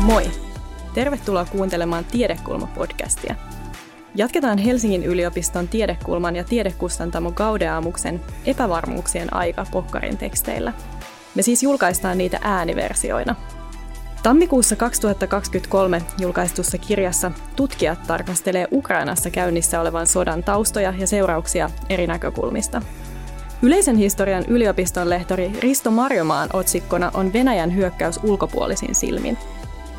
Moi! Tervetuloa kuuntelemaan Tiedekulma-podcastia. Jatketaan Helsingin yliopiston tiedekulman ja tiedekustantamo Gaudeamuksen epävarmuuksien aika pokkarin teksteillä. Me siis julkaistaan niitä ääniversioina. Tammikuussa 2023 julkaistussa kirjassa tutkijat tarkastelee Ukrainassa käynnissä olevan sodan taustoja ja seurauksia eri näkökulmista. Yleisen historian yliopiston lehtori Risto Marjomaan otsikkona on Venäjän hyökkäys ulkopuolisin silmin –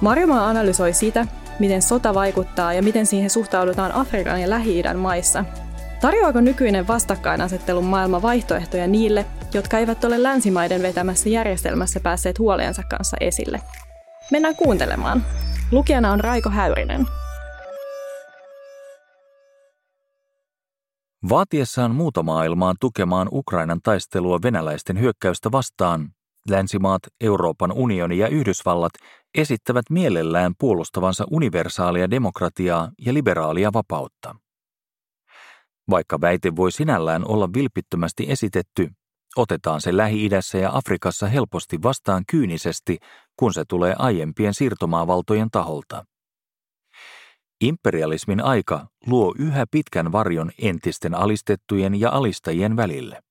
Marjomaa analysoi sitä, miten sota vaikuttaa ja miten siihen suhtaudutaan Afrikan ja Lähi-idän maissa. Tarjoaako nykyinen vastakkainasettelun maailma vaihtoehtoja niille, jotka eivät ole länsimaiden vetämässä järjestelmässä päässeet huolensa kanssa esille? Mennään kuuntelemaan. Lukijana on Raiko Häyrinen. Vaatiessaan muuta maailmaa tukemaan Ukrainan taistelua venäläisten hyökkäystä vastaan, länsimaat, Euroopan unioni ja Yhdysvallat esittävät mielellään puolustavansa universaalia demokratiaa ja liberaalia vapautta. Vaikka väite voi sinällään olla vilpittömästi esitetty, otetaan se Lähi-idässä ja Afrikassa helposti vastaan kyynisesti, kun se tulee aiempien siirtomaavaltojen taholta. Imperialismin aika luo yhä pitkän varjon entisten alistettujen ja alistajien välille.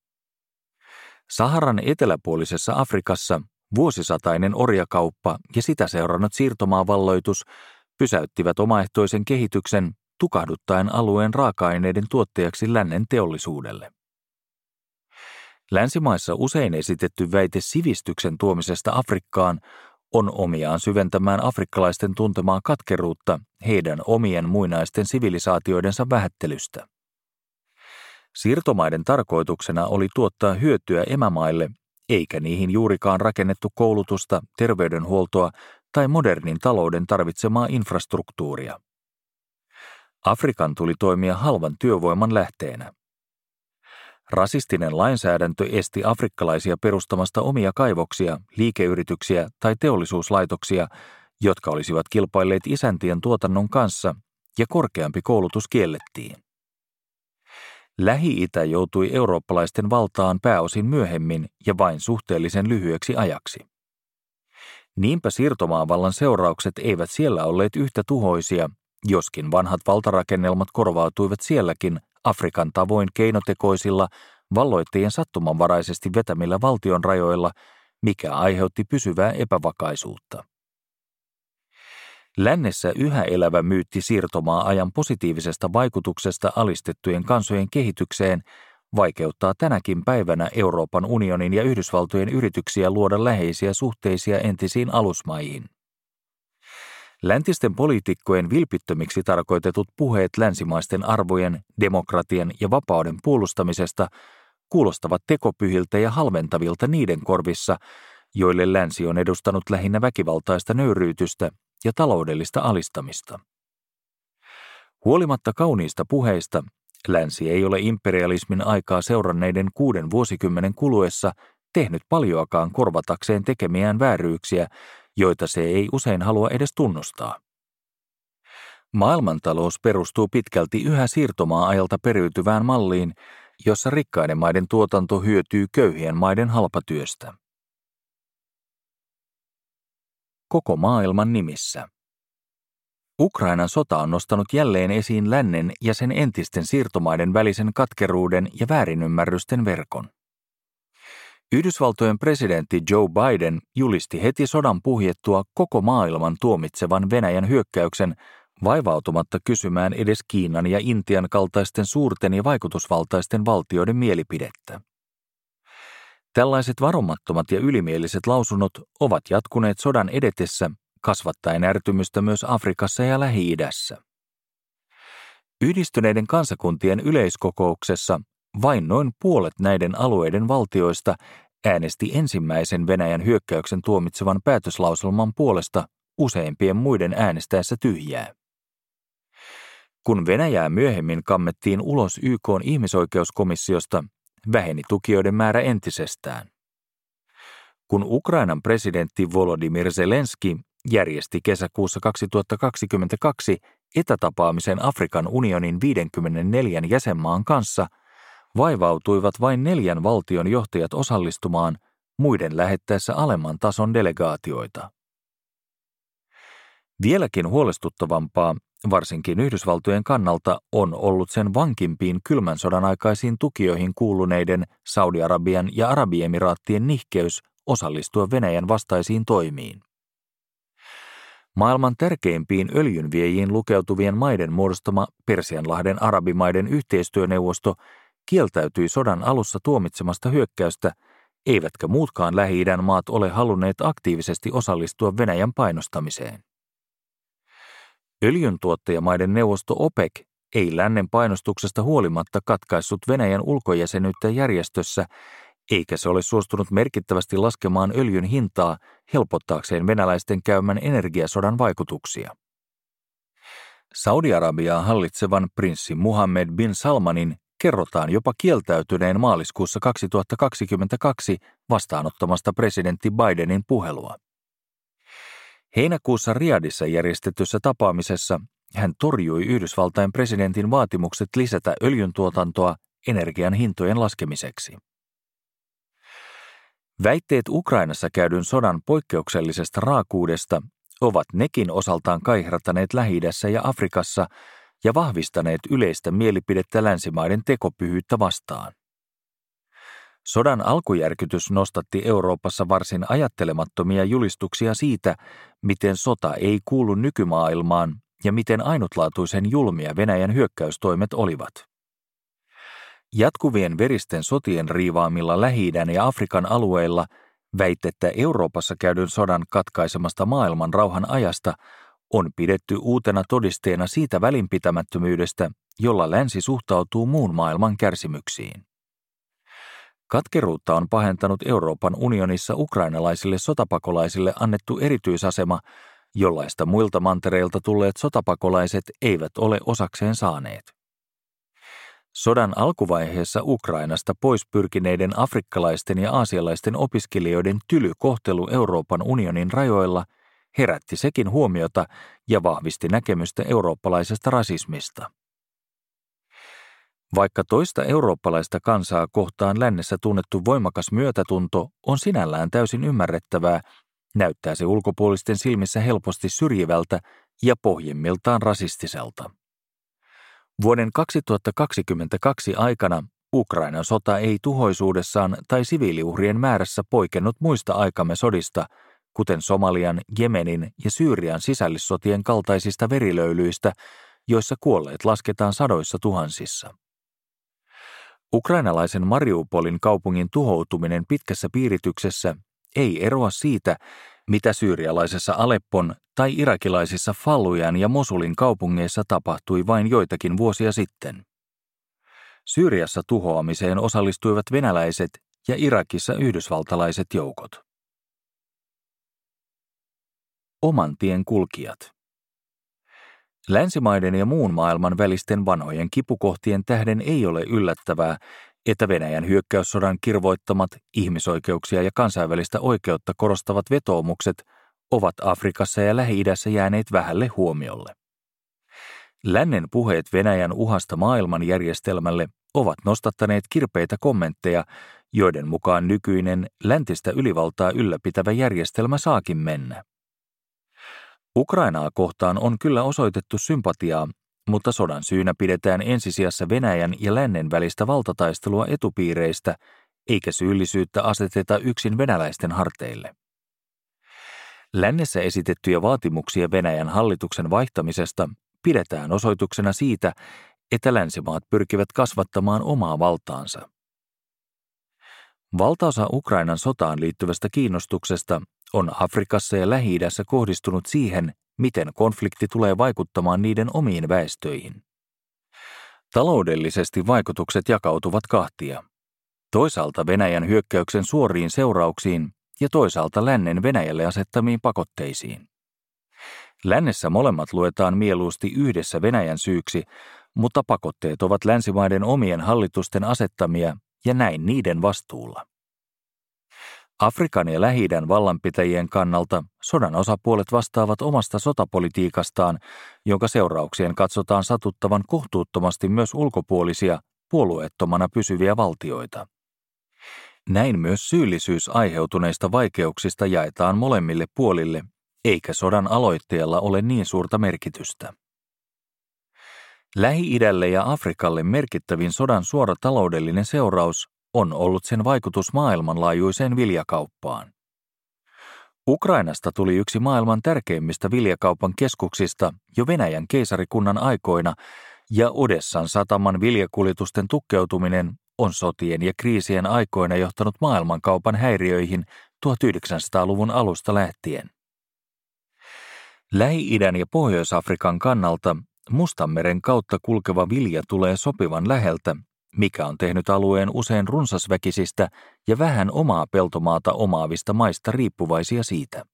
Saharan eteläpuolisessa Afrikassa vuosisatainen orjakauppa ja sitä seurannut siirtomaavalloitus pysäyttivät omaehtoisen kehityksen tukahduttaen alueen raaka-aineiden tuottajaksi lännen teollisuudelle. Länsimaissa usein esitetty väite sivistyksen tuomisesta Afrikkaan on omiaan syventämään afrikkalaisten tuntemaa katkeruutta heidän omien muinaisten sivilisaatioidensa vähättelystä. Siirtomaiden tarkoituksena oli tuottaa hyötyä emämaille, eikä niihin juurikaan rakennettu koulutusta, terveydenhuoltoa tai modernin talouden tarvitsemaa infrastruktuuria. Afrikan tuli toimia halvan työvoiman lähteenä. Rasistinen lainsäädäntö esti afrikkalaisia perustamasta omia kaivoksia, liikeyrityksiä tai teollisuuslaitoksia, jotka olisivat kilpailleet isäntien tuotannon kanssa, ja korkeampi koulutus kiellettiin. Lähi-itä joutui eurooppalaisten valtaan pääosin myöhemmin ja vain suhteellisen lyhyeksi ajaksi. Niinpä siirtomaavallan seuraukset eivät siellä olleet yhtä tuhoisia, joskin vanhat valtarakennelmat korvautuivat sielläkin Afrikan tavoin keinotekoisilla, valloittajien sattumanvaraisesti vetämillä valtion rajoilla, mikä aiheutti pysyvää epävakaisuutta. Lännessä yhä elävä myytti siirtomaa-ajan positiivisesta vaikutuksesta alistettujen kansojen kehitykseen vaikeuttaa tänäkin päivänä Euroopan unionin ja Yhdysvaltojen yrityksiä luoda läheisiä suhteisia entisiin alusmaihin. Läntisten poliitikkojen vilpittömiksi tarkoitetut puheet länsimaisten arvojen, demokratian ja vapauden puolustamisesta kuulostavat tekopyhiltä ja halventavilta niiden korvissa, joille länsi on edustanut lähinnä väkivaltaista nöyryytystä ja taloudellista alistamista. Huolimatta kauniista puheista, länsi ei ole imperialismin aikaa seuranneiden kuuden vuosikymmenen kuluessa tehnyt paljoakaan korvatakseen tekemiään vääryyksiä, joita se ei usein halua edes tunnustaa. Maailmantalous perustuu pitkälti yhä siirtomaa-ajalta periytyvään malliin, jossa rikkaiden maiden tuotanto hyötyy köyhien maiden halpatyöstä koko maailman nimissä. Ukrainan sota on nostanut jälleen esiin lännen ja sen entisten siirtomaiden välisen katkeruuden ja väärinymmärrysten verkon. Yhdysvaltojen presidentti Joe Biden julisti heti sodan puhjettua koko maailman tuomitsevan Venäjän hyökkäyksen vaivautumatta kysymään edes Kiinan ja Intian kaltaisten suurten ja vaikutusvaltaisten valtioiden mielipidettä. Tällaiset varomattomat ja ylimieliset lausunnot ovat jatkuneet sodan edetessä, kasvattaen ärtymystä myös Afrikassa ja Lähi-idässä. Yhdistyneiden kansakuntien yleiskokouksessa vain noin puolet näiden alueiden valtioista äänesti ensimmäisen Venäjän hyökkäyksen tuomitsevan päätöslauselman puolesta useimpien muiden äänestäessä tyhjää. Kun Venäjää myöhemmin kammettiin ulos YK ihmisoikeuskomissiosta, väheni tukijoiden määrä entisestään. Kun Ukrainan presidentti Volodymyr Zelenski järjesti kesäkuussa 2022 etätapaamisen Afrikan unionin 54 jäsenmaan kanssa, vaivautuivat vain neljän valtion johtajat osallistumaan muiden lähettäessä alemman tason delegaatioita. Vieläkin huolestuttavampaa, varsinkin Yhdysvaltojen kannalta, on ollut sen vankimpiin kylmän sodan aikaisiin tukioihin kuuluneiden Saudi-Arabian ja Arabiemiraattien nihkeys osallistua Venäjän vastaisiin toimiin. Maailman tärkeimpiin öljynviejiin lukeutuvien maiden muodostama Persianlahden arabimaiden yhteistyöneuvosto kieltäytyi sodan alussa tuomitsemasta hyökkäystä, eivätkä muutkaan lähi maat ole halunneet aktiivisesti osallistua Venäjän painostamiseen. Öljyntuottajamaiden neuvosto OPEC ei lännen painostuksesta huolimatta katkaissut Venäjän ulkojäsenyyttä järjestössä, eikä se ole suostunut merkittävästi laskemaan öljyn hintaa helpottaakseen venäläisten käymän energiasodan vaikutuksia. Saudi-Arabiaa hallitsevan prinssi Muhammed bin Salmanin kerrotaan jopa kieltäytyneen maaliskuussa 2022 vastaanottamasta presidentti Bidenin puhelua. Heinäkuussa Riadissa järjestetyssä tapaamisessa hän torjui Yhdysvaltain presidentin vaatimukset lisätä öljyntuotantoa energian hintojen laskemiseksi. Väitteet Ukrainassa käydyn sodan poikkeuksellisesta raakuudesta ovat nekin osaltaan kaihrattaneet lähi ja Afrikassa ja vahvistaneet yleistä mielipidettä länsimaiden tekopyhyyttä vastaan. Sodan alkujärkytys nostatti Euroopassa varsin ajattelemattomia julistuksia siitä, miten sota ei kuulu nykymaailmaan ja miten ainutlaatuisen julmia Venäjän hyökkäystoimet olivat. Jatkuvien veristen sotien riivaamilla lähi ja Afrikan alueilla väitettä Euroopassa käydyn sodan katkaisemasta maailman rauhan ajasta on pidetty uutena todisteena siitä välinpitämättömyydestä, jolla länsi suhtautuu muun maailman kärsimyksiin. Katkeruutta on pahentanut Euroopan unionissa ukrainalaisille sotapakolaisille annettu erityisasema, jollaista muilta mantereilta tulleet sotapakolaiset eivät ole osakseen saaneet. Sodan alkuvaiheessa Ukrainasta pois pyrkineiden afrikkalaisten ja aasialaisten opiskelijoiden tyly kohtelu Euroopan unionin rajoilla herätti sekin huomiota ja vahvisti näkemystä eurooppalaisesta rasismista. Vaikka toista eurooppalaista kansaa kohtaan lännessä tunnettu voimakas myötätunto on sinällään täysin ymmärrettävää, näyttää se ulkopuolisten silmissä helposti syrjivältä ja pohjimmiltaan rasistiselta. Vuoden 2022 aikana Ukrainan sota ei tuhoisuudessaan tai siviiliuhrien määrässä poikennut muista aikamme sodista, kuten Somalian, Jemenin ja Syyrian sisällissotien kaltaisista verilöylyistä, joissa kuolleet lasketaan sadoissa tuhansissa. Ukrainalaisen Mariupolin kaupungin tuhoutuminen pitkässä piirityksessä ei eroa siitä, mitä syyrialaisessa Aleppon tai irakilaisissa Fallujan ja Mosulin kaupungeissa tapahtui vain joitakin vuosia sitten. Syyriassa tuhoamiseen osallistuivat venäläiset ja Irakissa yhdysvaltalaiset joukot. Oman tien kulkijat. Länsimaiden ja muun maailman välisten vanhojen kipukohtien tähden ei ole yllättävää, että Venäjän hyökkäyssodan kirvoittamat ihmisoikeuksia ja kansainvälistä oikeutta korostavat vetoomukset ovat Afrikassa ja Lähi-idässä jääneet vähälle huomiolle. Lännen puheet Venäjän uhasta maailmanjärjestelmälle ovat nostattaneet kirpeitä kommentteja, joiden mukaan nykyinen läntistä ylivaltaa ylläpitävä järjestelmä saakin mennä. Ukrainaa kohtaan on kyllä osoitettu sympatiaa, mutta sodan syynä pidetään ensisijassa Venäjän ja lännen välistä valtataistelua etupiireistä, eikä syyllisyyttä aseteta yksin venäläisten harteille. Lännessä esitettyjä vaatimuksia Venäjän hallituksen vaihtamisesta pidetään osoituksena siitä, että länsimaat pyrkivät kasvattamaan omaa valtaansa. Valtaosa Ukrainan sotaan liittyvästä kiinnostuksesta on Afrikassa ja lähi kohdistunut siihen, miten konflikti tulee vaikuttamaan niiden omiin väestöihin. Taloudellisesti vaikutukset jakautuvat kahtia. Toisaalta Venäjän hyökkäyksen suoriin seurauksiin ja toisaalta lännen Venäjälle asettamiin pakotteisiin. Lännessä molemmat luetaan mieluusti yhdessä Venäjän syyksi, mutta pakotteet ovat länsimaiden omien hallitusten asettamia ja näin niiden vastuulla. Afrikan ja lähi vallanpitäjien kannalta sodan osapuolet vastaavat omasta sotapolitiikastaan, jonka seurauksien katsotaan satuttavan kohtuuttomasti myös ulkopuolisia, puolueettomana pysyviä valtioita. Näin myös syyllisyys aiheutuneista vaikeuksista jaetaan molemmille puolille, eikä sodan aloitteella ole niin suurta merkitystä. Lähi-idälle ja Afrikalle merkittävin sodan suora taloudellinen seuraus on ollut sen vaikutus maailmanlaajuiseen viljakauppaan. Ukrainasta tuli yksi maailman tärkeimmistä viljakaupan keskuksista jo Venäjän keisarikunnan aikoina, ja Odessan sataman viljakuljetusten tukkeutuminen on sotien ja kriisien aikoina johtanut maailmankaupan häiriöihin 1900-luvun alusta lähtien. Lähi-idän ja Pohjois-Afrikan kannalta Mustanmeren kautta kulkeva vilja tulee sopivan läheltä, mikä on tehnyt alueen usein runsasväkisistä ja vähän omaa peltomaata omaavista maista riippuvaisia siitä.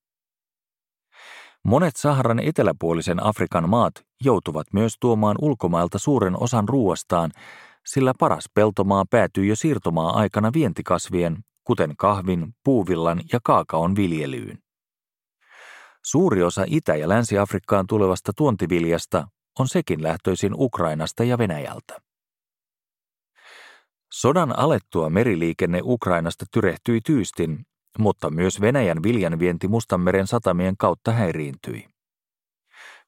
Monet Saharan eteläpuolisen Afrikan maat joutuvat myös tuomaan ulkomailta suuren osan ruoastaan, sillä paras peltomaa päätyy jo siirtomaa aikana vientikasvien, kuten kahvin, puuvillan ja kaakaon viljelyyn. Suuri osa Itä- ja Länsi-Afrikkaan tulevasta tuontiviljasta on sekin lähtöisin Ukrainasta ja Venäjältä. Sodan alettua meriliikenne Ukrainasta tyrehtyi tyystin, mutta myös Venäjän viljanvienti Mustanmeren satamien kautta häiriintyi.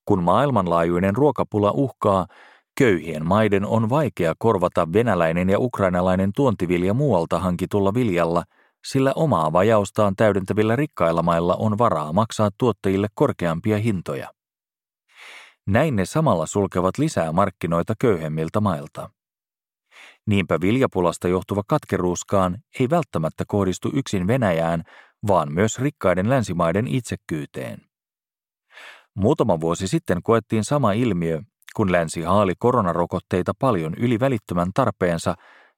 Kun maailmanlaajuinen ruokapula uhkaa, köyhien maiden on vaikea korvata venäläinen ja ukrainalainen tuontivilja muualta hankitulla viljalla, sillä omaa vajaustaan täydentävillä rikkailla mailla on varaa maksaa tuottajille korkeampia hintoja. Näin ne samalla sulkevat lisää markkinoita köyhemmiltä mailta. Niinpä viljapulasta johtuva katkeruuskaan ei välttämättä kohdistu yksin Venäjään, vaan myös rikkaiden länsimaiden itsekkyyteen. Muutama vuosi sitten koettiin sama ilmiö, kun länsi haali koronarokotteita paljon yli välittömän tarpeensa,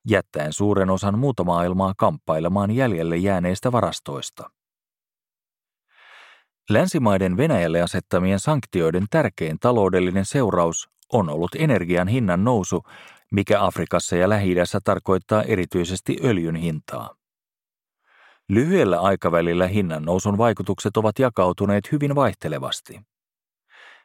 jättäen suuren osan muuta maailmaa kamppailemaan jäljelle jääneistä varastoista. Länsimaiden Venäjälle asettamien sanktioiden tärkein taloudellinen seuraus on ollut energian hinnan nousu, mikä Afrikassa ja lähi tarkoittaa erityisesti öljyn hintaa. Lyhyellä aikavälillä hinnan nousun vaikutukset ovat jakautuneet hyvin vaihtelevasti.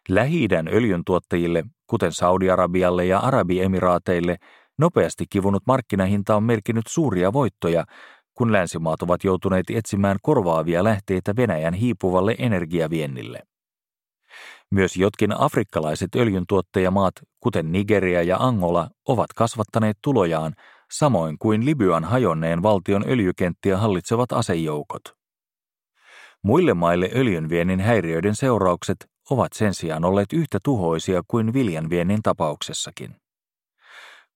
Lähi-idän öljyntuottajille, kuten Saudi-Arabialle ja Arabiemiraateille, nopeasti kivunut markkinahinta on merkinnyt suuria voittoja, kun länsimaat ovat joutuneet etsimään korvaavia lähteitä Venäjän hiipuvalle energiaviennille. Myös jotkin afrikkalaiset öljyntuottajamaat, kuten Nigeria ja Angola, ovat kasvattaneet tulojaan, samoin kuin Libyan hajonneen valtion öljykenttiä hallitsevat asejoukot. Muille maille öljynviennin häiriöiden seuraukset ovat sen sijaan olleet yhtä tuhoisia kuin viljanviennin tapauksessakin.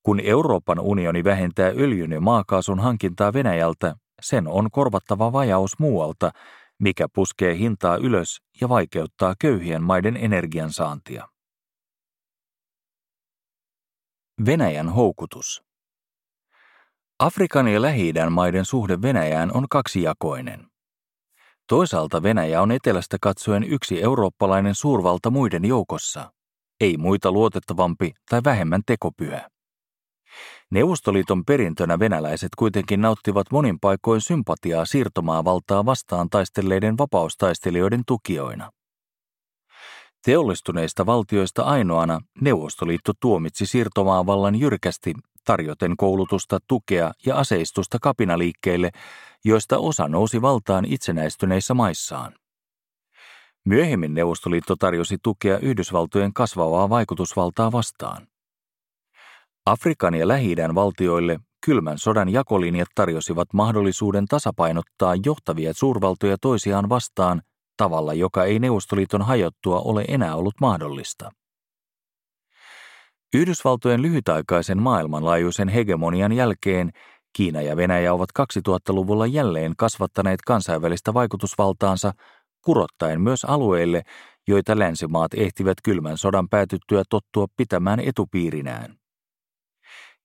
Kun Euroopan unioni vähentää öljyn ja maakaasun hankintaa Venäjältä, sen on korvattava vajaus muualta, mikä puskee hintaa ylös ja vaikeuttaa köyhien maiden energiansaantia. Venäjän houkutus Afrikan ja lähi maiden suhde Venäjään on kaksijakoinen. Toisaalta Venäjä on etelästä katsoen yksi eurooppalainen suurvalta muiden joukossa, ei muita luotettavampi tai vähemmän tekopyhä. Neuvostoliiton perintönä venäläiset kuitenkin nauttivat monin paikoin sympatiaa siirtomaavaltaa vastaan taistelleiden vapaustaistelijoiden tukijoina. Teollistuneista valtioista ainoana Neuvostoliitto tuomitsi siirtomaavallan jyrkästi tarjoten koulutusta, tukea ja aseistusta kapinaliikkeille, joista osa nousi valtaan itsenäistyneissä maissaan. Myöhemmin Neuvostoliitto tarjosi tukea Yhdysvaltojen kasvavaa vaikutusvaltaa vastaan. Afrikan ja lähi valtioille kylmän sodan jakolinjat tarjosivat mahdollisuuden tasapainottaa johtavia suurvaltoja toisiaan vastaan tavalla, joka ei Neuvostoliiton hajottua ole enää ollut mahdollista. Yhdysvaltojen lyhytaikaisen maailmanlaajuisen hegemonian jälkeen Kiina ja Venäjä ovat 2000-luvulla jälleen kasvattaneet kansainvälistä vaikutusvaltaansa kurottaen myös alueille, joita länsimaat ehtivät kylmän sodan päätyttyä tottua pitämään etupiirinään.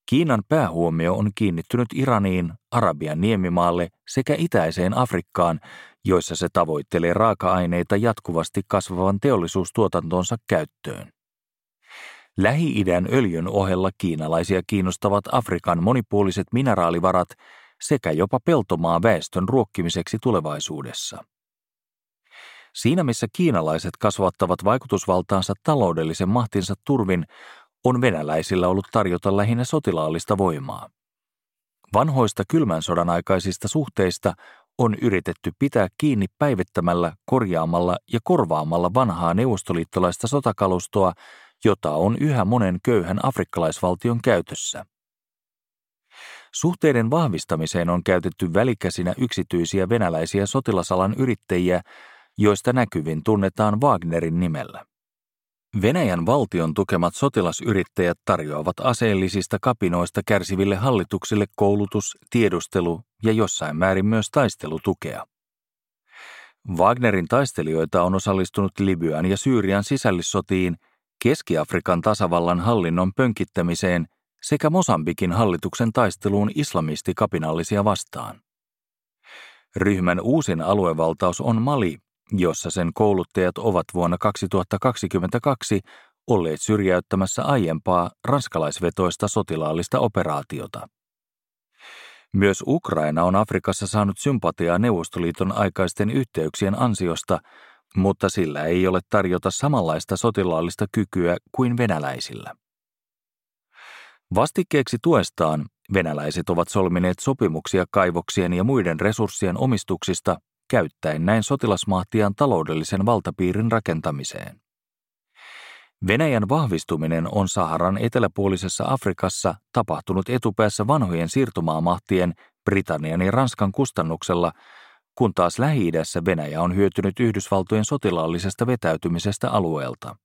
Kiinan päähuomio on kiinnittynyt Iraniin, Arabian niemimaalle sekä itäiseen Afrikkaan, joissa se tavoittelee raaka-aineita jatkuvasti kasvavan teollisuustuotantonsa käyttöön. Lähi-idän öljyn ohella kiinalaisia kiinnostavat Afrikan monipuoliset mineraalivarat sekä jopa peltomaa väestön ruokkimiseksi tulevaisuudessa. Siinä missä kiinalaiset kasvattavat vaikutusvaltaansa taloudellisen mahtinsa turvin, on venäläisillä ollut tarjota lähinnä sotilaallista voimaa. Vanhoista kylmän sodan aikaisista suhteista on yritetty pitää kiinni päivittämällä, korjaamalla ja korvaamalla vanhaa neuvostoliittolaista sotakalustoa, jota on yhä monen köyhän afrikkalaisvaltion käytössä. Suhteiden vahvistamiseen on käytetty välikäsinä yksityisiä venäläisiä sotilasalan yrittäjiä, joista näkyvin tunnetaan Wagnerin nimellä. Venäjän valtion tukemat sotilasyrittäjät tarjoavat aseellisista kapinoista kärsiville hallituksille koulutus, tiedustelu ja jossain määrin myös taistelutukea. Wagnerin taistelijoita on osallistunut Libyan ja Syyrian sisällissotiin, Keski-Afrikan tasavallan hallinnon pönkittämiseen sekä Mosambikin hallituksen taisteluun islamistikapinallisia vastaan. Ryhmän uusin aluevaltaus on Mali, jossa sen kouluttajat ovat vuonna 2022 olleet syrjäyttämässä aiempaa ranskalaisvetoista sotilaallista operaatiota. Myös Ukraina on Afrikassa saanut sympatiaa Neuvostoliiton aikaisten yhteyksien ansiosta, mutta sillä ei ole tarjota samanlaista sotilaallista kykyä kuin venäläisillä. Vastikkeeksi tuestaan venäläiset ovat solmineet sopimuksia kaivoksien ja muiden resurssien omistuksista käyttäen näin sotilasmahtiaan taloudellisen valtapiirin rakentamiseen. Venäjän vahvistuminen on Saharan eteläpuolisessa Afrikassa tapahtunut etupäässä vanhojen siirtomaamahtien Britannian ja Ranskan kustannuksella, kun taas Lähi-idässä Venäjä on hyötynyt Yhdysvaltojen sotilaallisesta vetäytymisestä alueelta.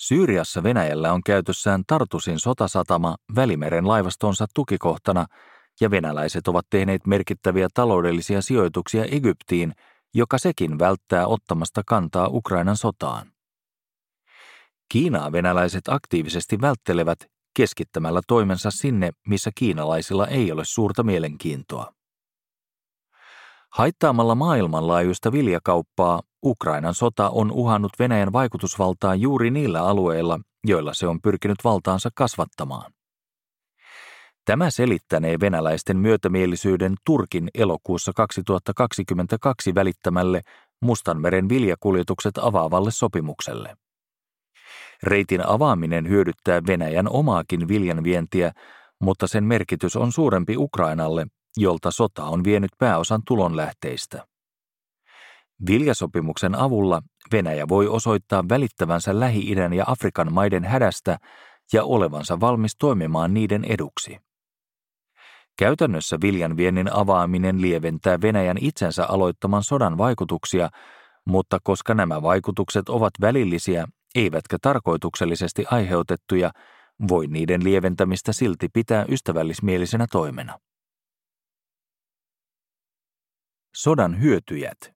Syyriassa Venäjällä on käytössään Tartusin sotasatama Välimeren laivastonsa tukikohtana – ja venäläiset ovat tehneet merkittäviä taloudellisia sijoituksia Egyptiin, joka sekin välttää ottamasta kantaa Ukrainan sotaan. Kiinaa venäläiset aktiivisesti välttelevät keskittämällä toimensa sinne, missä kiinalaisilla ei ole suurta mielenkiintoa. Haittaamalla maailmanlaajuista viljakauppaa, Ukrainan sota on uhannut Venäjän vaikutusvaltaa juuri niillä alueilla, joilla se on pyrkinyt valtaansa kasvattamaan. Tämä selittänee venäläisten myötämielisyyden Turkin elokuussa 2022 välittämälle Mustanmeren viljakuljetukset avaavalle sopimukselle. Reitin avaaminen hyödyttää Venäjän omaakin viljanvientiä, mutta sen merkitys on suurempi Ukrainalle, jolta sota on vienyt pääosan tulonlähteistä. Viljasopimuksen avulla Venäjä voi osoittaa välittävänsä Lähi-idän ja Afrikan maiden hädästä ja olevansa valmis toimimaan niiden eduksi. Käytännössä viljan viennin avaaminen lieventää Venäjän itsensä aloittaman sodan vaikutuksia, mutta koska nämä vaikutukset ovat välillisiä, eivätkä tarkoituksellisesti aiheutettuja, voi niiden lieventämistä silti pitää ystävällismielisenä toimena. Sodan hyötyjät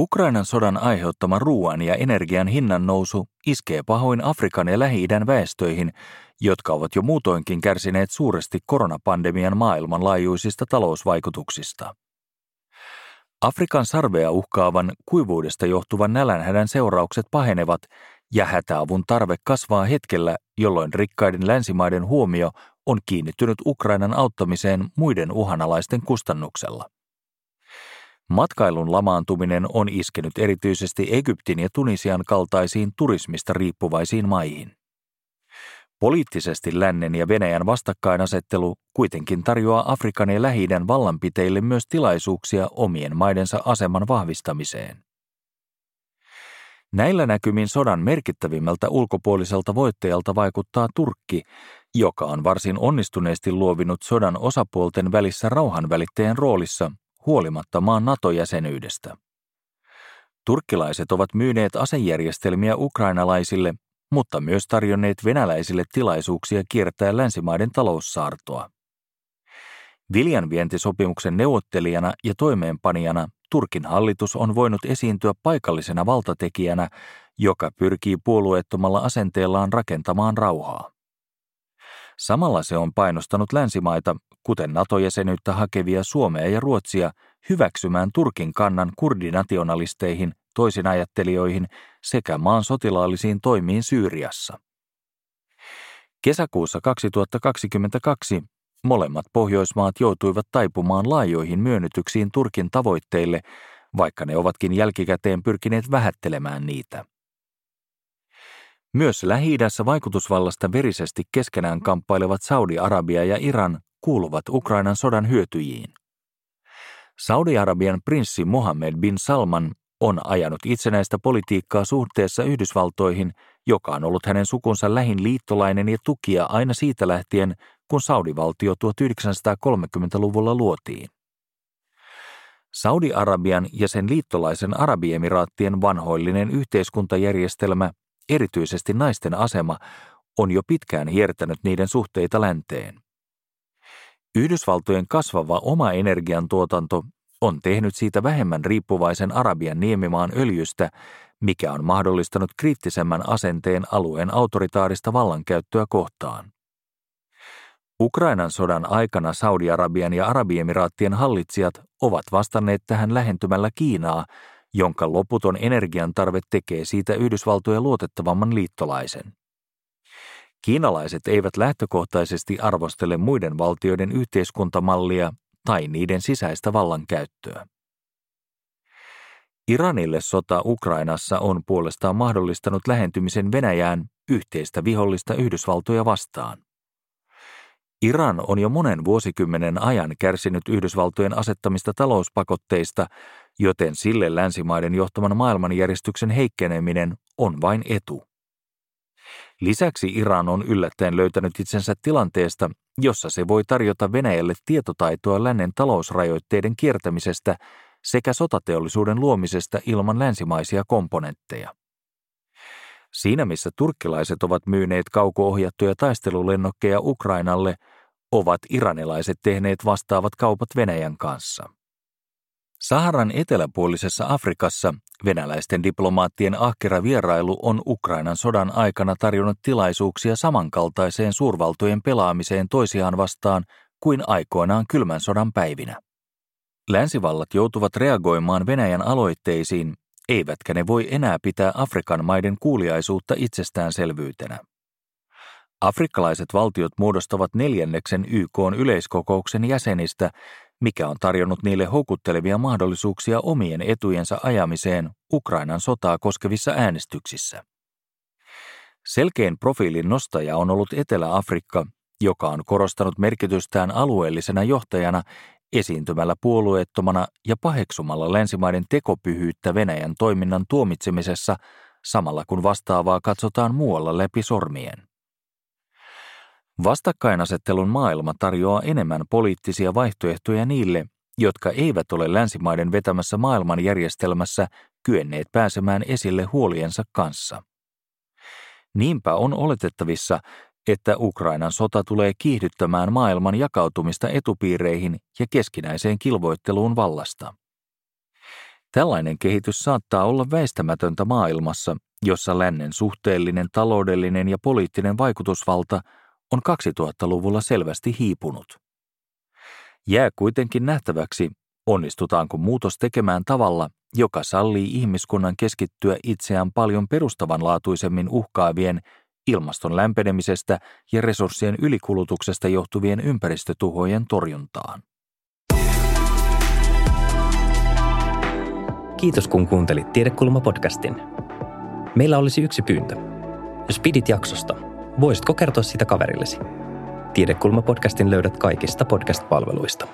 Ukrainan sodan aiheuttama ruoan ja energian hinnan nousu iskee pahoin Afrikan ja Lähi-idän väestöihin, jotka ovat jo muutoinkin kärsineet suuresti koronapandemian maailmanlaajuisista talousvaikutuksista. Afrikan sarvea uhkaavan kuivuudesta johtuvan nälänhädän seuraukset pahenevat ja hätäavun tarve kasvaa hetkellä, jolloin rikkaiden länsimaiden huomio on kiinnittynyt Ukrainan auttamiseen muiden uhanalaisten kustannuksella. Matkailun lamaantuminen on iskenyt erityisesti Egyptin ja Tunisian kaltaisiin turismista riippuvaisiin maihin. Poliittisesti lännen ja Venäjän vastakkainasettelu kuitenkin tarjoaa Afrikan ja lähi vallanpiteille myös tilaisuuksia omien maidensa aseman vahvistamiseen. Näillä näkymin sodan merkittävimmältä ulkopuoliselta voittajalta vaikuttaa Turkki, joka on varsin onnistuneesti luovinut sodan osapuolten välissä rauhanvälittäjän roolissa huolimatta maan NATO-jäsenyydestä. Turkkilaiset ovat myyneet asejärjestelmiä ukrainalaisille, mutta myös tarjonneet venäläisille tilaisuuksia kiertää länsimaiden taloussaartoa. Viljanvientisopimuksen neuvottelijana ja toimeenpanijana Turkin hallitus on voinut esiintyä paikallisena valtatekijänä, joka pyrkii puolueettomalla asenteellaan rakentamaan rauhaa. Samalla se on painostanut länsimaita, kuten NATO-jäsenyyttä hakevia Suomea ja Ruotsia, hyväksymään Turkin kannan kurdinationalisteihin, toisinajattelijoihin sekä maan sotilaallisiin toimiin Syyriassa. Kesäkuussa 2022 molemmat Pohjoismaat joutuivat taipumaan laajoihin myönnytyksiin Turkin tavoitteille, vaikka ne ovatkin jälkikäteen pyrkineet vähättelemään niitä. Myös lähi vaikutusvallasta verisesti keskenään kamppailevat Saudi-Arabia ja Iran kuuluvat Ukrainan sodan hyötyjiin. Saudi-Arabian prinssi Mohammed bin Salman on ajanut itsenäistä politiikkaa suhteessa Yhdysvaltoihin, joka on ollut hänen sukunsa lähin liittolainen ja tukija aina siitä lähtien, kun Saudi-valtio 1930-luvulla luotiin. Saudi-Arabian ja sen liittolaisen Arabiemiraattien vanhoillinen yhteiskuntajärjestelmä, erityisesti naisten asema, on jo pitkään hiertänyt niiden suhteita länteen. Yhdysvaltojen kasvava oma energiantuotanto on tehnyt siitä vähemmän riippuvaisen Arabian niemimaan öljystä, mikä on mahdollistanut kriittisemmän asenteen alueen autoritaarista vallankäyttöä kohtaan. Ukrainan sodan aikana Saudi-Arabian ja Arabiemiraattien hallitsijat ovat vastanneet tähän lähentymällä Kiinaa, jonka loputon energiantarve tekee siitä Yhdysvaltojen luotettavamman liittolaisen. Kiinalaiset eivät lähtökohtaisesti arvostele muiden valtioiden yhteiskuntamallia tai niiden sisäistä vallankäyttöä. Iranille sota Ukrainassa on puolestaan mahdollistanut lähentymisen Venäjään yhteistä vihollista Yhdysvaltoja vastaan. Iran on jo monen vuosikymmenen ajan kärsinyt Yhdysvaltojen asettamista talouspakotteista, joten sille länsimaiden johtaman maailmanjärjestyksen heikkeneminen on vain etu. Lisäksi Iran on yllättäen löytänyt itsensä tilanteesta, jossa se voi tarjota Venäjälle tietotaitoa lännen talousrajoitteiden kiertämisestä sekä sotateollisuuden luomisesta ilman länsimaisia komponentteja. Siinä missä turkkilaiset ovat myyneet kauko-ohjattuja taistelulennokkeja Ukrainalle, ovat iranilaiset tehneet vastaavat kaupat Venäjän kanssa. Saharan eteläpuolisessa Afrikassa venäläisten diplomaattien ahkera vierailu on Ukrainan sodan aikana tarjonnut tilaisuuksia samankaltaiseen suurvaltojen pelaamiseen toisiaan vastaan kuin aikoinaan kylmän sodan päivinä. Länsivallat joutuvat reagoimaan Venäjän aloitteisiin, eivätkä ne voi enää pitää Afrikan maiden kuuliaisuutta itsestäänselvyytenä. Afrikkalaiset valtiot muodostavat neljänneksen YK yleiskokouksen jäsenistä mikä on tarjonnut niille houkuttelevia mahdollisuuksia omien etujensa ajamiseen Ukrainan sotaa koskevissa äänestyksissä. Selkein profiilin nostaja on ollut Etelä-Afrikka, joka on korostanut merkitystään alueellisena johtajana esiintymällä puolueettomana ja paheksumalla länsimaiden tekopyhyyttä Venäjän toiminnan tuomitsemisessa samalla kun vastaavaa katsotaan muualla läpi sormien. Vastakkainasettelun maailma tarjoaa enemmän poliittisia vaihtoehtoja niille, jotka eivät ole länsimaiden vetämässä maailmanjärjestelmässä kyenneet pääsemään esille huoliensa kanssa. Niinpä on oletettavissa, että Ukrainan sota tulee kiihdyttämään maailman jakautumista etupiireihin ja keskinäiseen kilvoitteluun vallasta. Tällainen kehitys saattaa olla väistämätöntä maailmassa, jossa lännen suhteellinen taloudellinen ja poliittinen vaikutusvalta – on 2000-luvulla selvästi hiipunut. Jää kuitenkin nähtäväksi, onnistutaanko muutos tekemään tavalla, joka sallii ihmiskunnan keskittyä itseään paljon perustavanlaatuisemmin uhkaavien ilmaston lämpenemisestä ja resurssien ylikulutuksesta johtuvien ympäristötuhojen torjuntaan. Kiitos kun kuuntelit Tiedekulma-podcastin. Meillä olisi yksi pyyntö. Jos pidit jaksosta – Voisitko kertoa sitä kaverillesi? Tiedekulma-podcastin löydät kaikista podcast-palveluista.